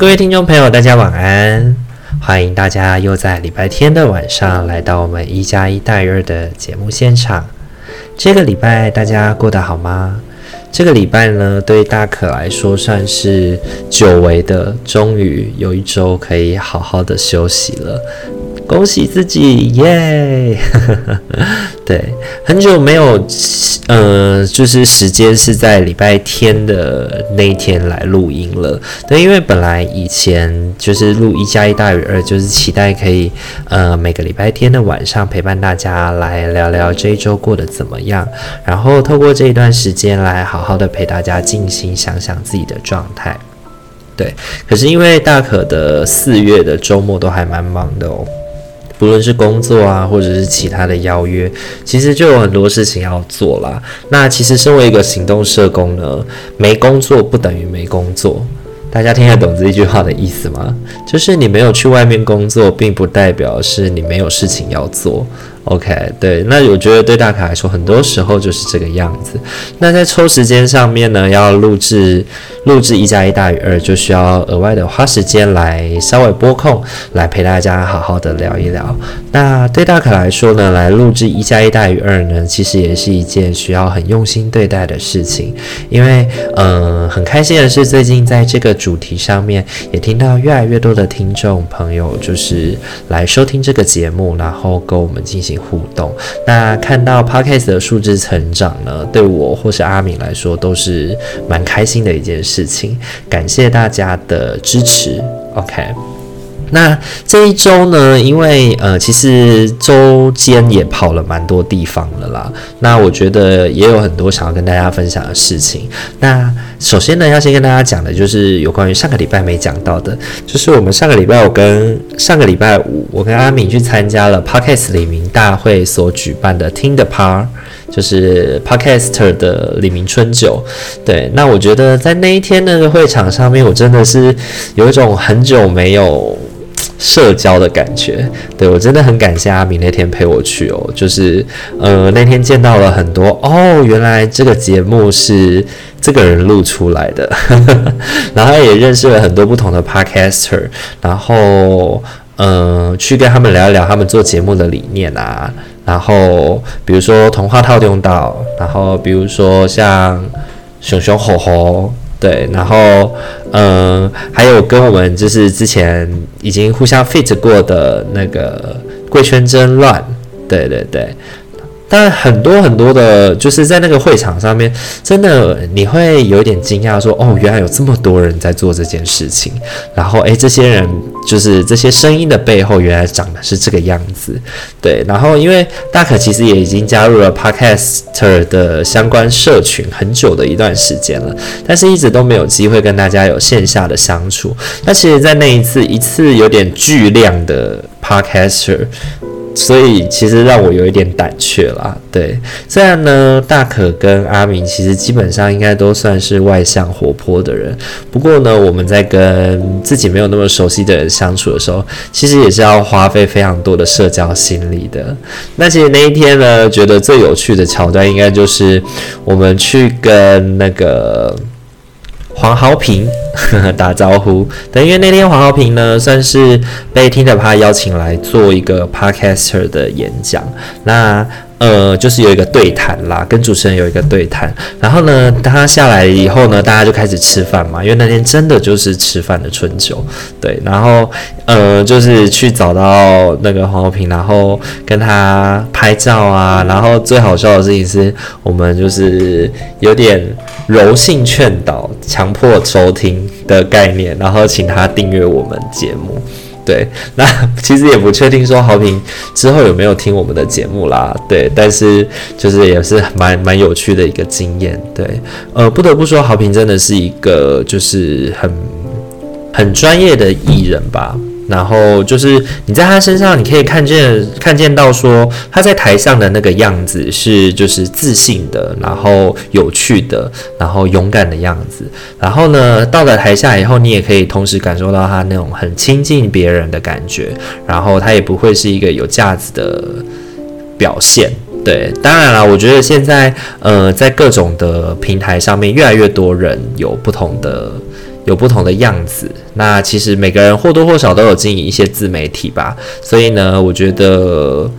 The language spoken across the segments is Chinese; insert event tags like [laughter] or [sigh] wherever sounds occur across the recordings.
各位听众朋友，大家晚安！欢迎大家又在礼拜天的晚上来到我们一加一大于二的节目现场。这个礼拜大家过得好吗？这个礼拜呢，对大可来说算是久违的，终于有一周可以好好的休息了。恭喜自己，耶！[laughs] 对，很久没有，呃，就是时间是在礼拜天的那一天来录音了。对，因为本来以前就是录一加一大于二，就是期待可以，呃，每个礼拜天的晚上陪伴大家来聊聊这一周过得怎么样，然后透过这一段时间来好好的陪大家静心想想自己的状态。对，可是因为大可的四月的周末都还蛮忙的哦。不论是工作啊，或者是其他的邀约，其实就有很多事情要做啦。那其实身为一个行动社工呢，没工作不等于没工作。大家听得懂这一句话的意思吗？就是你没有去外面工作，并不代表是你没有事情要做。OK，对，那我觉得对大可来说，很多时候就是这个样子。那在抽时间上面呢，要录制录制一加一大于二，就需要额外的花时间来稍微拨空，来陪大家好好的聊一聊。那对大可来说呢，来录制一加一大于二呢，其实也是一件需要很用心对待的事情。因为，嗯、很开心的是，最近在这个主题上面，也听到越来越多的听众朋友，就是来收听这个节目，然后跟我们进行。互动，那看到 Podcast 的数字成长呢，对我或是阿敏来说都是蛮开心的一件事情。感谢大家的支持，OK。那这一周呢，因为呃，其实周间也跑了蛮多地方了啦。那我觉得也有很多想要跟大家分享的事情。那首先呢，要先跟大家讲的就是有关于上个礼拜没讲到的，就是我们上个礼拜我跟上个礼拜五，我跟阿敏去参加了 Podcast 里民大会所举办的听的趴，就是 Podcaster 的李明春酒。对，那我觉得在那一天那个会场上面，我真的是有一种很久没有。社交的感觉，对，我真的很感谢阿明那天陪我去哦，就是呃那天见到了很多哦，原来这个节目是这个人录出来的，[laughs] 然后也认识了很多不同的 podcaster，然后呃去跟他们聊一聊他们做节目的理念啊，然后比如说童话套用岛，然后比如说像熊熊吼吼。对，然后，嗯、还有跟我们就是之前已经互相 fit 过的那个贵圈真乱，对对对。但很多很多的，就是在那个会场上面，真的你会有一点惊讶，说哦，原来有这么多人在做这件事情。然后，诶，这些人就是这些声音的背后，原来长的是这个样子。对，然后因为大可其实也已经加入了 Podcaster 的相关社群很久的一段时间了，但是一直都没有机会跟大家有线下的相处。那其实，在那一次一次有点巨量的 Podcaster。所以其实让我有一点胆怯啦，对。虽然呢，大可跟阿明其实基本上应该都算是外向活泼的人，不过呢，我们在跟自己没有那么熟悉的人相处的时候，其实也是要花费非常多的社交心力的。那其实那一天呢，觉得最有趣的桥段应该就是我们去跟那个。黄豪平呵呵 [laughs] 打招呼，等，因为那天黄豪平呢，算是被听的趴邀请来做一个 podcaster 的演讲，那。呃，就是有一个对谈啦，跟主持人有一个对谈。然后呢，他下来以后呢，大家就开始吃饭嘛，因为那天真的就是吃饭的春酒，对。然后，呃，就是去找到那个黄豪平，然后跟他拍照啊。然后最好笑的事情是我们就是有点柔性劝导、强迫收听的概念，然后请他订阅我们节目。对，[laughs] 那其实也不确定说豪平之后有没有听我们的节目啦。对，但是就是也是蛮蛮有趣的一个经验。对，呃，不得不说豪平真的是一个就是很很专业的艺人吧。然后就是你在他身上，你可以看见看见到说他在台上的那个样子是就是自信的，然后有趣的，然后勇敢的样子。然后呢，到了台下以后，你也可以同时感受到他那种很亲近别人的感觉。然后他也不会是一个有架子的表现。对，当然了，我觉得现在呃，在各种的平台上面，越来越多人有不同的。有不同的样子，那其实每个人或多或少都有经营一些自媒体吧，所以呢，我觉得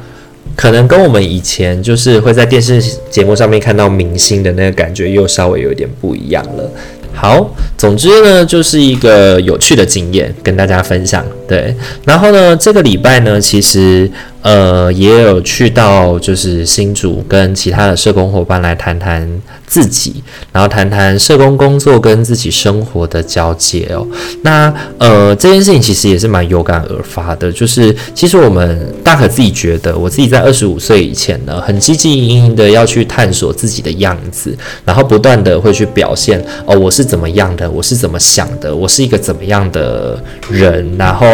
可能跟我们以前就是会在电视节目上面看到明星的那个感觉又稍微有点不一样了。好，总之呢，就是一个有趣的经验跟大家分享。对，然后呢，这个礼拜呢，其实呃也有去到就是新主跟其他的社工伙伴来谈谈自己，然后谈谈社工工作跟自己生活的交接哦。那呃这件事情其实也是蛮有感而发的，就是其实我们大可自己觉得，我自己在二十五岁以前呢，很积极营营的要去探索自己的样子，然后不断的会去表现哦，我是怎么样的，我是怎么想的，我是一个怎么样的人，然后。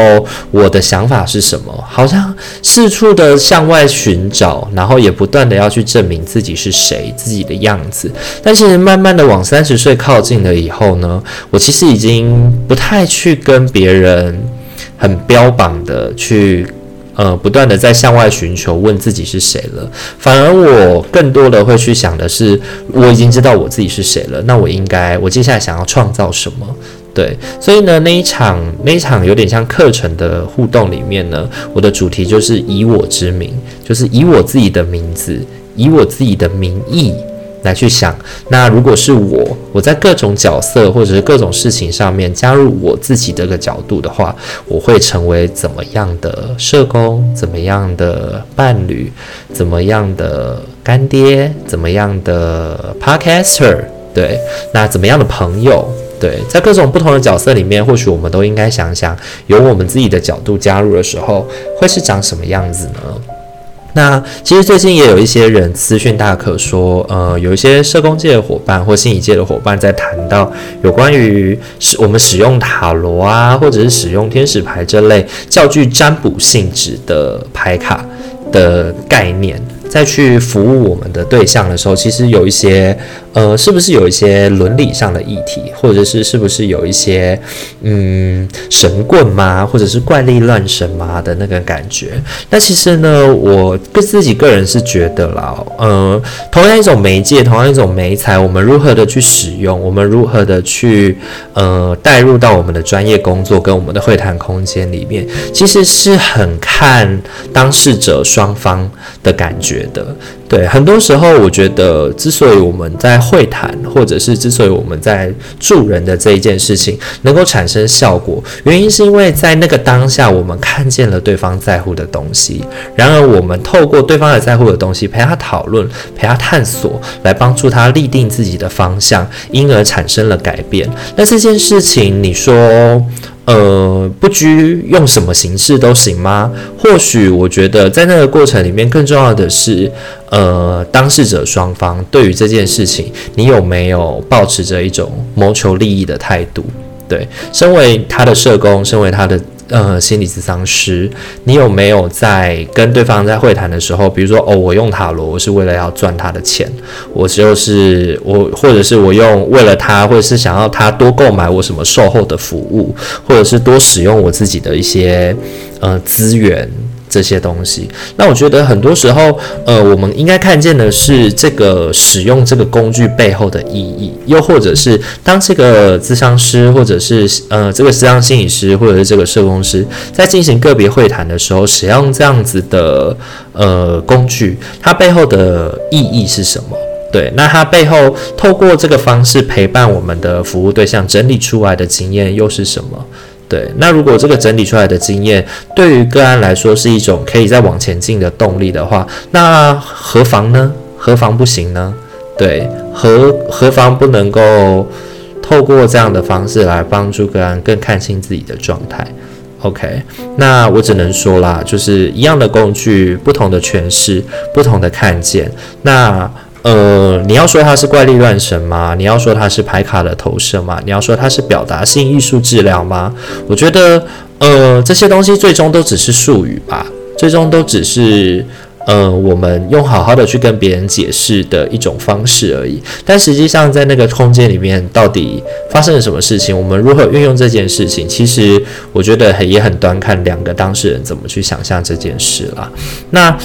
我的想法是什么？好像是处的向外寻找，然后也不断的要去证明自己是谁，自己的样子。但是慢慢的往三十岁靠近了以后呢，我其实已经不太去跟别人很标榜的去，呃，不断的在向外寻求，问自己是谁了。反而我更多的会去想的是，我已经知道我自己是谁了，那我应该，我接下来想要创造什么？对，所以呢，那一场那一场有点像课程的互动里面呢，我的主题就是以我之名，就是以我自己的名字，以我自己的名义来去想。那如果是我，我在各种角色或者是各种事情上面加入我自己这个角度的话，我会成为怎么样的社工？怎么样的伴侣？怎么样的干爹？怎么样的 podcaster？对，那怎么样的朋友？对，在各种不同的角色里面，或许我们都应该想想，由我们自己的角度加入的时候，会是长什么样子呢？那其实最近也有一些人私讯大可说，呃，有一些社工界的伙伴或心理界的伙伴在谈到有关于使我们使用塔罗啊，或者是使用天使牌这类较具占卜性质的牌卡的概念。再去服务我们的对象的时候，其实有一些，呃，是不是有一些伦理上的议题，或者是是不是有一些，嗯，神棍吗？或者是怪力乱神吗的那个感觉？那其实呢，我个自己个人是觉得啦，呃，同样一种媒介，同样一种媒材，我们如何的去使用，我们如何的去，呃，带入到我们的专业工作跟我们的会谈空间里面，其实是很看当事者双方的感觉。的对，很多时候我觉得，之所以我们在会谈，或者是之所以我们在助人的这一件事情能够产生效果，原因是因为在那个当下，我们看见了对方在乎的东西，然而我们透过对方的在乎的东西，陪他讨论，陪他探索，来帮助他立定自己的方向，因而产生了改变。那这件事情，你说？呃，不拘用什么形式都行吗？或许我觉得在那个过程里面，更重要的是，呃，当事者双方对于这件事情，你有没有抱持着一种谋求利益的态度？对，身为他的社工，身为他的。呃，心理咨商师，你有没有在跟对方在会谈的时候，比如说，哦，我用塔罗，我是为了要赚他的钱，我就是我，或者是我用为了他，或者是想要他多购买我什么售后的服务，或者是多使用我自己的一些呃资源。这些东西，那我觉得很多时候，呃，我们应该看见的是这个使用这个工具背后的意义，又或者是当这个咨商师，或者是呃这个咨商心理师，或者是这个社工师，在进行个别会谈的时候，使用这样子的呃工具，它背后的意义是什么？对，那它背后透过这个方式陪伴我们的服务对象整理出来的经验又是什么？对，那如果这个整理出来的经验对于个案来说是一种可以再往前进的动力的话，那何妨呢？何妨不行呢？对，何何妨不能够透过这样的方式来帮助个案更看清自己的状态？OK，那我只能说啦，就是一样的工具，不同的诠释，不同的看见。那。呃，你要说它是怪力乱神吗？你要说它是牌卡的投射吗？你要说它是表达性艺术治疗吗？我觉得，呃，这些东西最终都只是术语吧，最终都只是。呃，我们用好好的去跟别人解释的一种方式而已。但实际上，在那个空间里面，到底发生了什么事情？我们如何运用这件事情？其实我觉得很也很端看两个当事人怎么去想象这件事啦。那。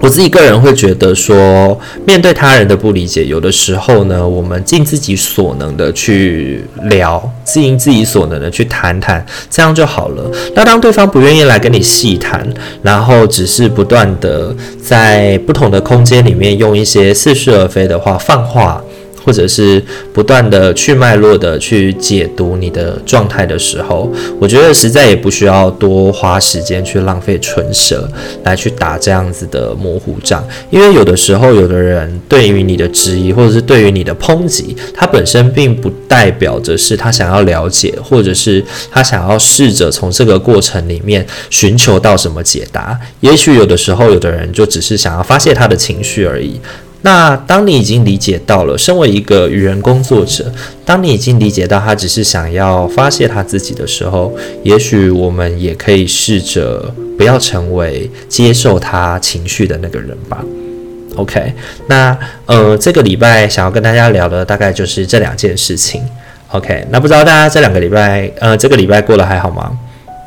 我自己个人会觉得说，面对他人的不理解，有的时候呢，我们尽自己所能的去聊，尽自己所能的去谈谈，这样就好了。那当对方不愿意来跟你细谈，然后只是不断的在不同的空间里面用一些似是而非的话放话。或者是不断的去脉络的去解读你的状态的时候，我觉得实在也不需要多花时间去浪费唇舌来去打这样子的模糊仗，因为有的时候有的人对于你的质疑或者是对于你的抨击，他本身并不代表着是他想要了解，或者是他想要试着从这个过程里面寻求到什么解答，也许有的时候有的人就只是想要发泄他的情绪而已。那当你已经理解到了，身为一个与人工作者，当你已经理解到他只是想要发泄他自己的时候，也许我们也可以试着不要成为接受他情绪的那个人吧。OK，那呃，这个礼拜想要跟大家聊的大概就是这两件事情。OK，那不知道大家这两个礼拜，呃，这个礼拜过得还好吗？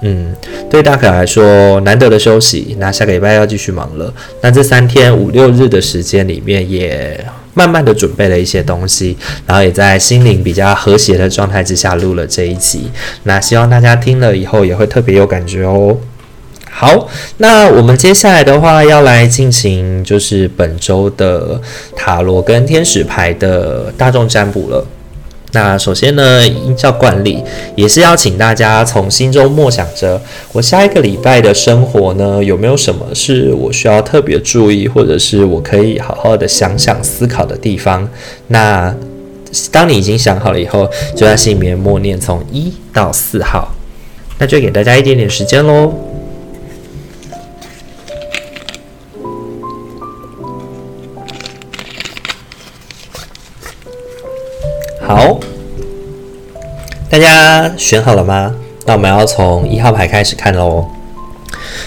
嗯，对大可来说难得的休息，那下个礼拜要继续忙了。那这三天五六日的时间里面，也慢慢的准备了一些东西，然后也在心灵比较和谐的状态之下录了这一集。那希望大家听了以后也会特别有感觉哦。好，那我们接下来的话要来进行就是本周的塔罗跟天使牌的大众占卜了。那首先呢，依照惯例，也是要请大家从心中默想着，我下一个礼拜的生活呢，有没有什么是我需要特别注意，或者是我可以好好的想想思考的地方。那当你已经想好了以后，就在心里面默念从一到四号，那就给大家一点点时间喽。好，大家选好了吗？那我们要从一号牌开始看喽。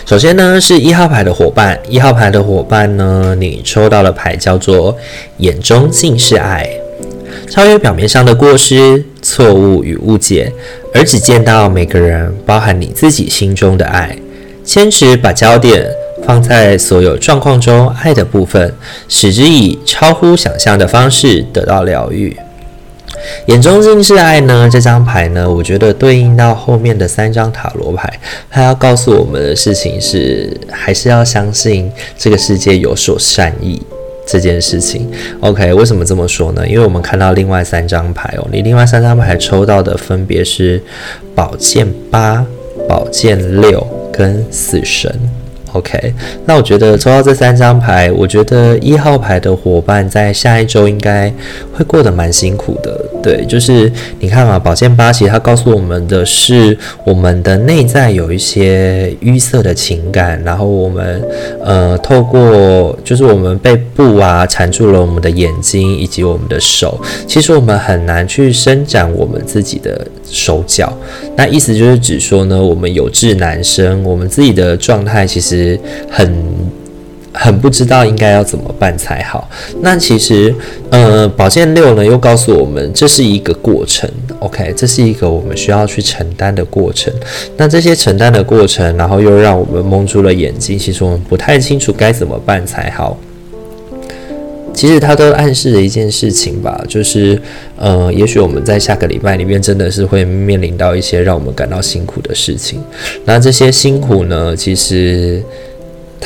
首先呢，是一号牌的伙伴，一号牌的伙伴呢，你抽到的牌叫做眼中尽是爱，超越表面上的过失、错误与误解，而只见到每个人，包含你自己心中的爱。坚持把焦点放在所有状况中爱的部分，使之以超乎想象的方式得到疗愈。眼中尽是爱呢？这张牌呢，我觉得对应到后面的三张塔罗牌，它要告诉我们的事情是，还是要相信这个世界有所善意这件事情。OK，为什么这么说呢？因为我们看到另外三张牌哦，你另外三张牌抽到的分别是宝剑八、宝剑六跟死神。OK，那我觉得抽到这三张牌，我觉得一号牌的伙伴在下一周应该会过得蛮辛苦的。对，就是你看嘛，宝剑八其实它告诉我们的是，我们的内在有一些淤塞的情感，然后我们呃透过就是我们被布啊缠住了我们的眼睛以及我们的手，其实我们很难去伸展我们自己的手脚。那意思就是指说呢，我们有志男生，我们自己的状态其实很。很不知道应该要怎么办才好。那其实，呃，宝剑六呢又告诉我们，这是一个过程，OK，这是一个我们需要去承担的过程。那这些承担的过程，然后又让我们蒙住了眼睛，其实我们不太清楚该怎么办才好。其实它都暗示了一件事情吧，就是，呃，也许我们在下个礼拜里面真的是会面临到一些让我们感到辛苦的事情。那这些辛苦呢，其实。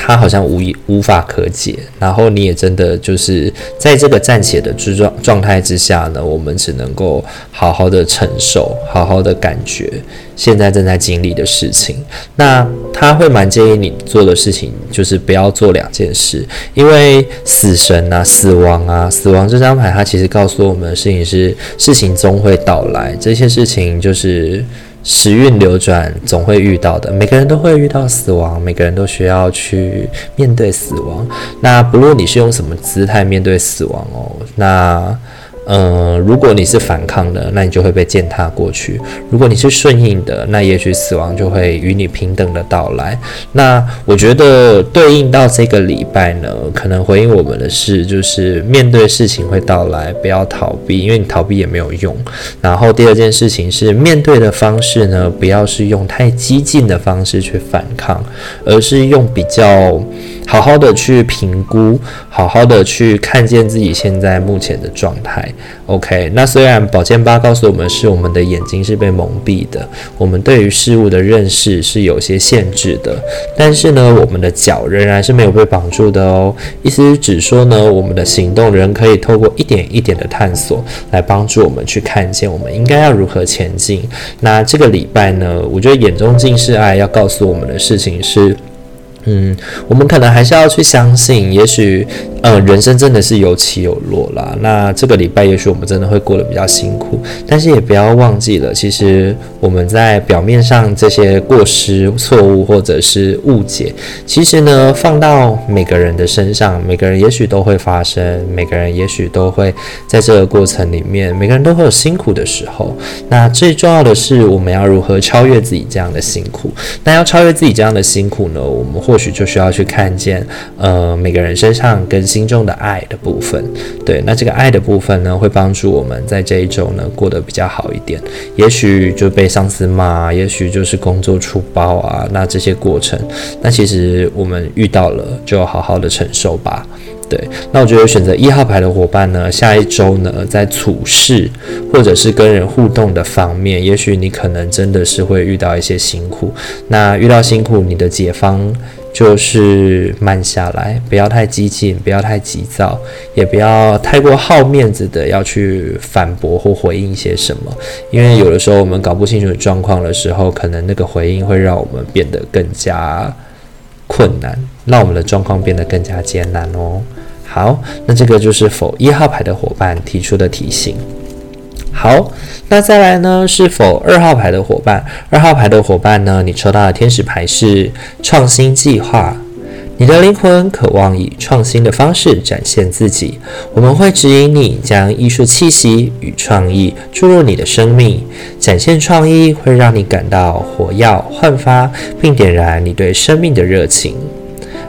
他好像无无法可解，然后你也真的就是在这个暂且的状状态之下呢，我们只能够好好的承受，好好的感觉现在正在经历的事情。那他会蛮建议你做的事情就是不要做两件事，因为死神啊、死亡啊、死亡这张牌，它其实告诉我们的事情是事情终会到来，这些事情就是。时运流转，总会遇到的。每个人都会遇到死亡，每个人都需要去面对死亡。那不论你是用什么姿态面对死亡哦，那。嗯、如果你是反抗的，那你就会被践踏过去；如果你是顺应的，那也许死亡就会与你平等的到来。那我觉得对应到这个礼拜呢，可能回应我们的是，就是面对事情会到来，不要逃避，因为你逃避也没有用。然后第二件事情是，面对的方式呢，不要是用太激进的方式去反抗，而是用比较。好好的去评估，好好的去看见自己现在目前的状态。OK，那虽然宝剑八告诉我们是我们的眼睛是被蒙蔽的，我们对于事物的认识是有些限制的，但是呢，我们的脚仍然是没有被绑住的哦。意思是指说呢，我们的行动仍可以透过一点一点的探索来帮助我们去看见我们应该要如何前进。那这个礼拜呢，我觉得眼中尽是爱，要告诉我们的事情是。嗯，我们可能还是要去相信，也许，呃，人生真的是有起有落啦。那这个礼拜，也许我们真的会过得比较辛苦，但是也不要忘记了，其实我们在表面上这些过失、错误或者是误解，其实呢，放到每个人的身上，每个人也许都会发生，每个人也许都会在这个过程里面，每个人都会有辛苦的时候。那最重要的是，我们要如何超越自己这样的辛苦？那要超越自己这样的辛苦呢？我们或许就需要去看见，呃，每个人身上跟心中的爱的部分。对，那这个爱的部分呢，会帮助我们在这一周呢过得比较好一点。也许就被上司骂，也许就是工作出包啊，那这些过程，那其实我们遇到了，就好好的承受吧。对，那我觉得选择一号牌的伙伴呢，下一周呢，在处事或者是跟人互动的方面，也许你可能真的是会遇到一些辛苦。那遇到辛苦，你的解方就是慢下来，不要太激进，不要太急躁，也不要太过好面子的要去反驳或回应一些什么。因为有的时候我们搞不清楚状况的时候，可能那个回应会让我们变得更加困难，让我们的状况变得更加艰难哦。好，那这个就是否一号牌的伙伴提出的提醒。好，那再来呢？是否二号牌的伙伴？二号牌的伙伴呢？你抽到的天使牌是创新计划。你的灵魂渴望以创新的方式展现自己。我们会指引你将艺术气息与创意注入你的生命。展现创意会让你感到火药、焕发，并点燃你对生命的热情。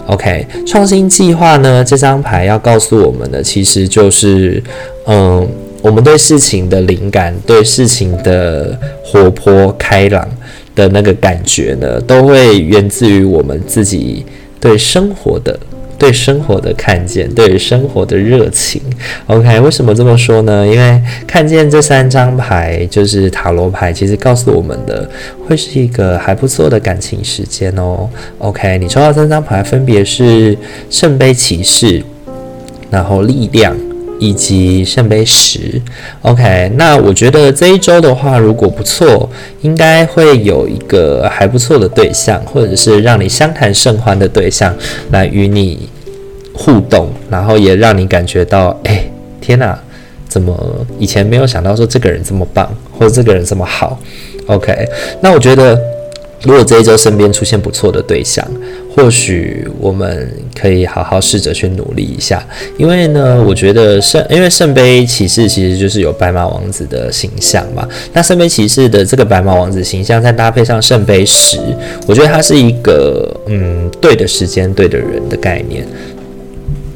OK，创新计划呢？这张牌要告诉我们的，其实就是，嗯，我们对事情的灵感，对事情的活泼开朗的那个感觉呢，都会源自于我们自己对生活的。对生活的看见，对生活的热情。OK，为什么这么说呢？因为看见这三张牌，就是塔罗牌，其实告诉我们的会是一个还不错的感情时间哦。OK，你抽到三张牌，分别是圣杯骑士，然后力量以及圣杯十。OK，那我觉得这一周的话，如果不错，应该会有一个还不错的对象，或者是让你相谈甚欢的对象来与你。互动，然后也让你感觉到，哎，天哪，怎么以前没有想到说这个人这么棒，或者这个人这么好？OK，那我觉得，如果这一周身边出现不错的对象，或许我们可以好好试着去努力一下。因为呢，我觉得圣，因为圣杯骑士其实就是有白马王子的形象嘛。那圣杯骑士的这个白马王子形象，再搭配上圣杯十，我觉得它是一个嗯，对的时间，对的人的概念。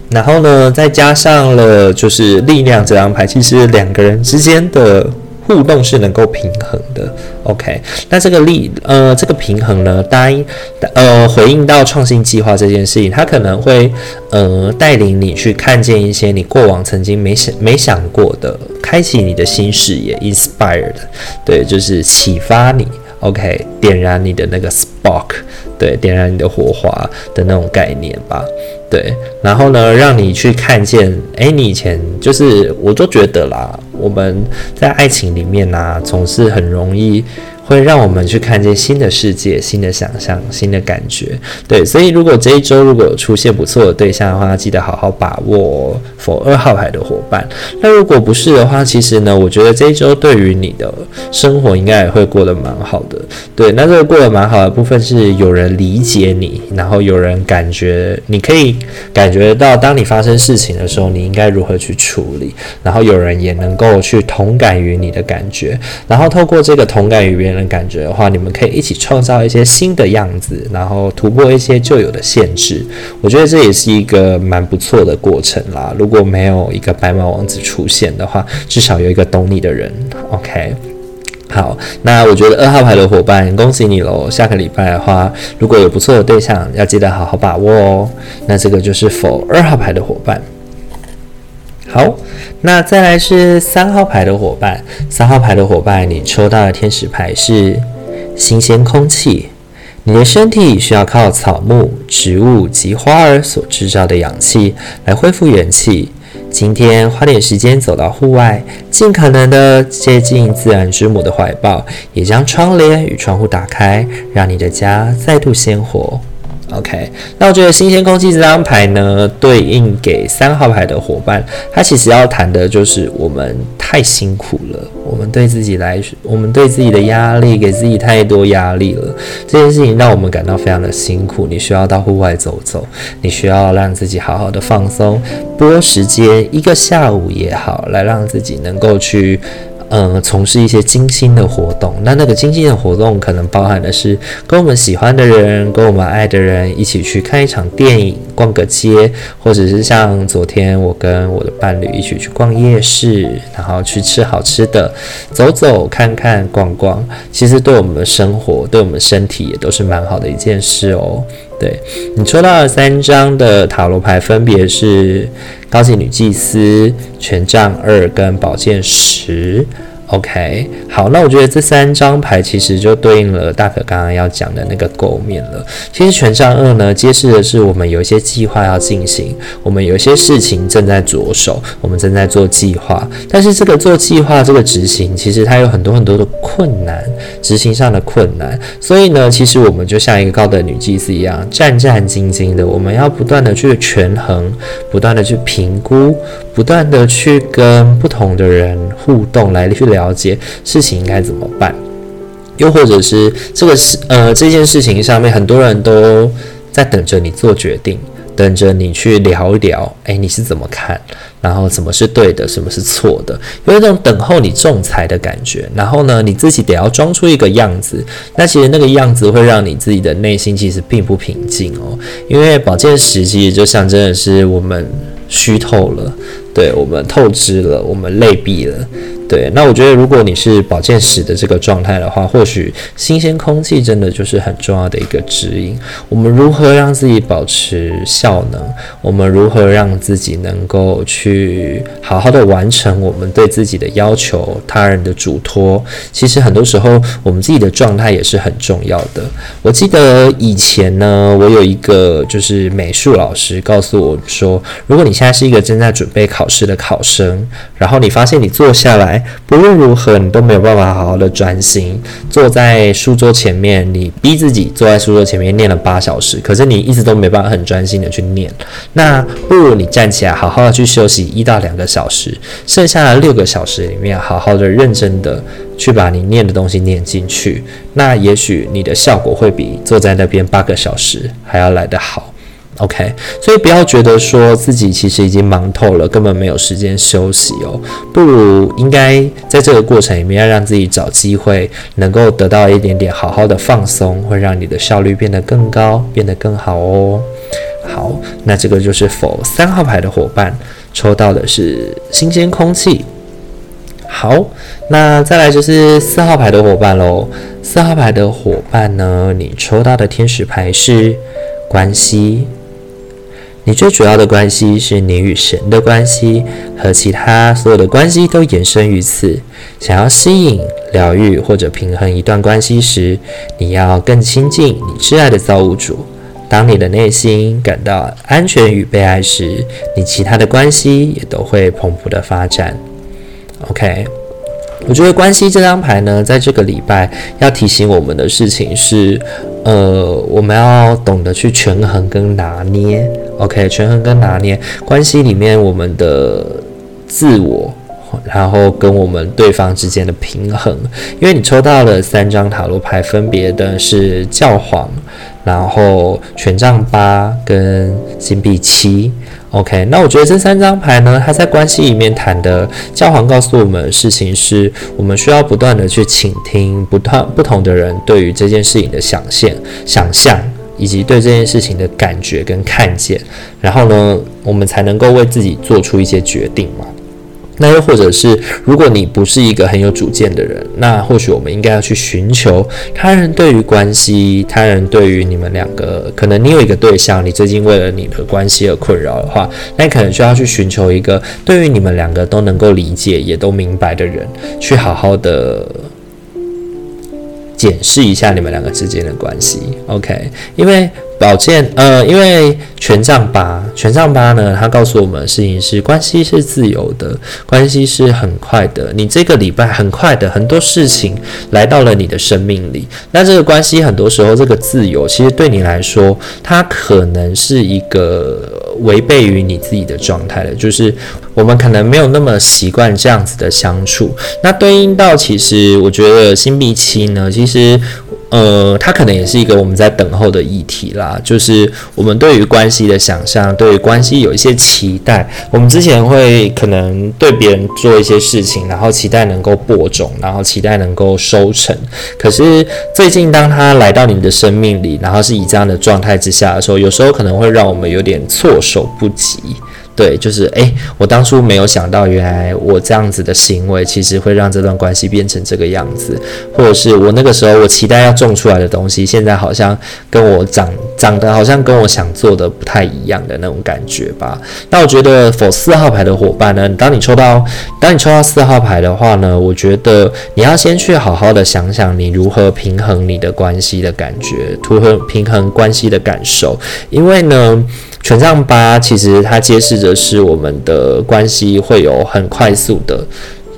然后呢，再加上了就是力量这张牌，其实两个人之间的互动是能够平衡的。OK，那这个力呃这个平衡呢，答应呃回应到创新计划这件事情，它可能会呃带领你去看见一些你过往曾经没想没想过的，开启你的新视野，inspired，对，就是启发你。OK，点燃你的那个 spark，对，点燃你的火花的那种概念吧，对，然后呢，让你去看见，哎，你以前就是，我都觉得啦，我们在爱情里面呢、啊，总是很容易会让我们去看见新的世界、新的想象、新的感觉。对，所以如果这一周如果有出现不错的对象的话，记得好好把握。否二号牌的伙伴，那如果不是的话，其实呢，我觉得这一周对于你的生活应该也会过得蛮好的。对，那这个过得蛮好的部分是有人理解你，然后有人感觉你可以感觉到，当你发生事情的时候，你应该如何去处理，然后有人也能够去同感于你的感觉，然后透过这个同感于别人的感觉的话，你们可以一起创造一些新的样子，然后突破一些旧有的限制。我觉得这也是一个蛮不错的过程啦。如果没有一个白马王子出现的话，至少有一个懂你的人。[laughs] OK。好，那我觉得二号牌的伙伴，恭喜你喽！下个礼拜的话，如果有不错的对象，要记得好好把握哦。那这个就是否二号牌的伙伴。好，那再来是三号牌的伙伴。三号牌的伙伴，你抽到的天使牌是新鲜空气。你的身体需要靠草木、植物及花儿所制造的氧气来恢复元气。今天花点时间走到户外，尽可能的接近自然之母的怀抱，也将窗帘与窗户打开，让你的家再度鲜活。OK，那我觉得新鲜空气这张牌呢，对应给三号牌的伙伴，他其实要谈的就是我们太辛苦了，我们对自己来，我们对自己的压力，给自己太多压力了。这件事情让我们感到非常的辛苦。你需要到户外走走，你需要让自己好好的放松，拨时间一个下午也好，来让自己能够去。嗯，从事一些精心的活动。那那个精心的活动，可能包含的是跟我们喜欢的人、跟我们爱的人一起去看一场电影、逛个街，或者是像昨天我跟我的伴侣一起去逛夜市，然后去吃好吃的，走走看看逛逛。其实对我们的生活、对我们身体也都是蛮好的一件事哦。对，你抽到了三张的塔罗牌，分别是高级女祭司、权杖二跟宝剑十。OK，好，那我觉得这三张牌其实就对应了大可刚刚要讲的那个构面了。其实权杖二呢，揭示的是我们有一些计划要进行，我们有一些事情正在着手，我们正在做计划。但是这个做计划，这个执行，其实它有很多很多的困难，执行上的困难。所以呢，其实我们就像一个高等女祭司一样，战战兢兢的，我们要不断的去权衡，不断的去评估，不断的去跟不同的人互动，来去聊。了解事情应该怎么办，又或者是这个事呃这件事情上面，很多人都在等着你做决定，等着你去聊一聊，诶，你是怎么看？然后什么是对的，什么是错的，有一种等候你仲裁的感觉。然后呢，你自己得要装出一个样子，那其实那个样子会让你自己的内心其实并不平静哦，因为宝剑十其实就象征的是我们虚透了，对，我们透支了，我们累毙了。对，那我觉得如果你是保健室的这个状态的话，或许新鲜空气真的就是很重要的一个指引。我们如何让自己保持效能？我们如何让自己能够去好好的完成我们对自己的要求、他人的嘱托？其实很多时候我们自己的状态也是很重要的。我记得以前呢，我有一个就是美术老师告诉我说，如果你现在是一个正在准备考试的考生，然后你发现你坐下来。不论如何，你都没有办法好好的专心坐在书桌前面。你逼自己坐在书桌前面念了八小时，可是你一直都没办法很专心的去念。那不如你站起来，好好的去休息一到两个小时，剩下的六个小时里面，好好的认真的去把你念的东西念进去。那也许你的效果会比坐在那边八个小时还要来得好。OK，所以不要觉得说自己其实已经忙透了，根本没有时间休息哦。不如应该在这个过程里面，要让自己找机会，能够得到一点点好好的放松，会让你的效率变得更高，变得更好哦。好，那这个就是否三号牌的伙伴抽到的是新鲜空气。好，那再来就是四号牌的伙伴喽。四号牌的伙伴呢，你抽到的天使牌是关系。你最主要的关系是你与神的关系，和其他所有的关系都延伸于此。想要吸引、疗愈或者平衡一段关系时，你要更亲近你挚爱的造物主。当你的内心感到安全与被爱时，你其他的关系也都会蓬勃的发展。OK。我觉得关系这张牌呢，在这个礼拜要提醒我们的事情是，呃，我们要懂得去权衡跟拿捏。OK，权衡跟拿捏关系里面我们的自我，然后跟我们对方之间的平衡。因为你抽到了三张塔罗牌，分别的是教皇，然后权杖八跟金币七。OK，那我觉得这三张牌呢，它在关系里面谈的教皇告诉我们的事情是，我们需要不断的去倾听不断不同的人对于这件事情的想象、想象以及对这件事情的感觉跟看见，然后呢，我们才能够为自己做出一些决定嘛。那又或者是，如果你不是一个很有主见的人，那或许我们应该要去寻求他人对于关系，他人对于你们两个，可能你有一个对象，你最近为了你的关系而困扰的话，那你可能需要去寻求一个对于你们两个都能够理解，也都明白的人，去好好的检视一下你们两个之间的关系。OK，因为。宝剑，呃，因为权杖八，权杖八呢，它告诉我们的事情是关系是自由的，关系是很快的。你这个礼拜很快的，很多事情来到了你的生命里。那这个关系很多时候，这个自由其实对你来说，它可能是一个违背于你自己的状态的，就是我们可能没有那么习惯这样子的相处。那对应到其实，我觉得星币七呢，其实。呃，它可能也是一个我们在等候的议题啦，就是我们对于关系的想象，对于关系有一些期待。我们之前会可能对别人做一些事情，然后期待能够播种，然后期待能够收成。可是最近当他来到你的生命里，然后是以这样的状态之下的时候，有时候可能会让我们有点措手不及。对，就是诶，我当初没有想到，原来我这样子的行为，其实会让这段关系变成这个样子，或者是我那个时候我期待要种出来的东西，现在好像跟我长长得好像跟我想做的不太一样的那种感觉吧。那我觉得否四号牌的伙伴呢，当你抽到当你抽到四号牌的话呢，我觉得你要先去好好的想想，你如何平衡你的关系的感觉，如何平衡关系的感受，因为呢。权杖八其实它揭示着是我们的关系会有很快速的、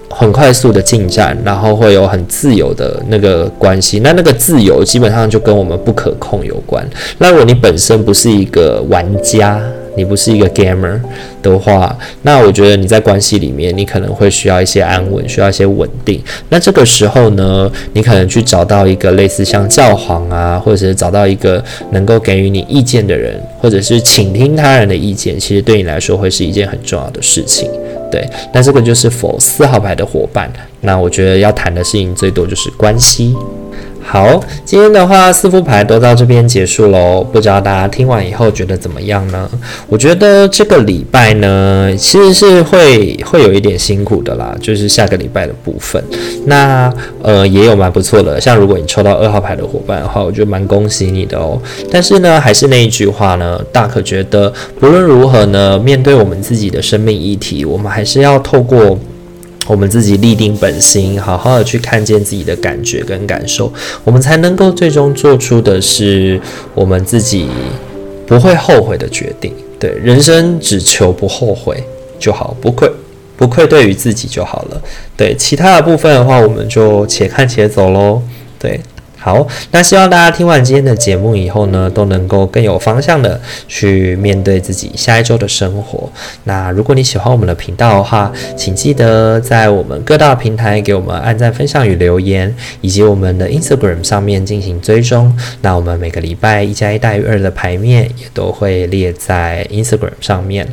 很快速的进展，然后会有很自由的那个关系。那那个自由基本上就跟我们不可控有关。那如果你本身不是一个玩家，你不是一个 gamer 的话，那我觉得你在关系里面，你可能会需要一些安稳，需要一些稳定。那这个时候呢，你可能去找到一个类似像教皇啊，或者是找到一个能够给予你意见的人，或者是倾听他人的意见，其实对你来说会是一件很重要的事情。对，那这个就是 for 四号牌的伙伴。那我觉得要谈的事情最多就是关系。好，今天的话四副牌都到这边结束喽。不知道大家听完以后觉得怎么样呢？我觉得这个礼拜呢，其实是会会有一点辛苦的啦，就是下个礼拜的部分。那呃也有蛮不错的，像如果你抽到二号牌的伙伴的话，我觉得蛮恭喜你的哦。但是呢，还是那一句话呢，大可觉得不论如何呢，面对我们自己的生命议题，我们还是要透过。我们自己立定本心，好好的去看见自己的感觉跟感受，我们才能够最终做出的是我们自己不会后悔的决定。对，人生只求不后悔就好，不愧不愧对于自己就好了。对，其他的部分的话，我们就且看且走喽。对。好，那希望大家听完今天的节目以后呢，都能够更有方向的去面对自己下一周的生活。那如果你喜欢我们的频道的话，请记得在我们各大平台给我们按赞、分享与留言，以及我们的 Instagram 上面进行追踪。那我们每个礼拜一加一大于二的牌面也都会列在 Instagram 上面。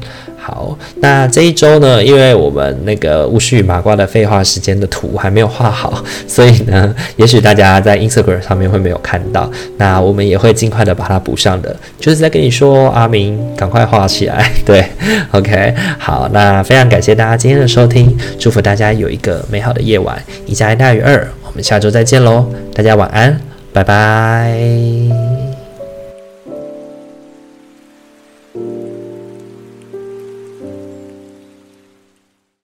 好，那这一周呢，因为我们那个巫师与麻瓜的废话时间的图还没有画好，所以呢，也许大家在 Instagram 上面会没有看到。那我们也会尽快的把它补上的，就是在跟你说，阿明，赶快画起来。[laughs] 对，OK，好，那非常感谢大家今天的收听，祝福大家有一个美好的夜晚，一加一大于二，我们下周再见喽，大家晚安，拜拜。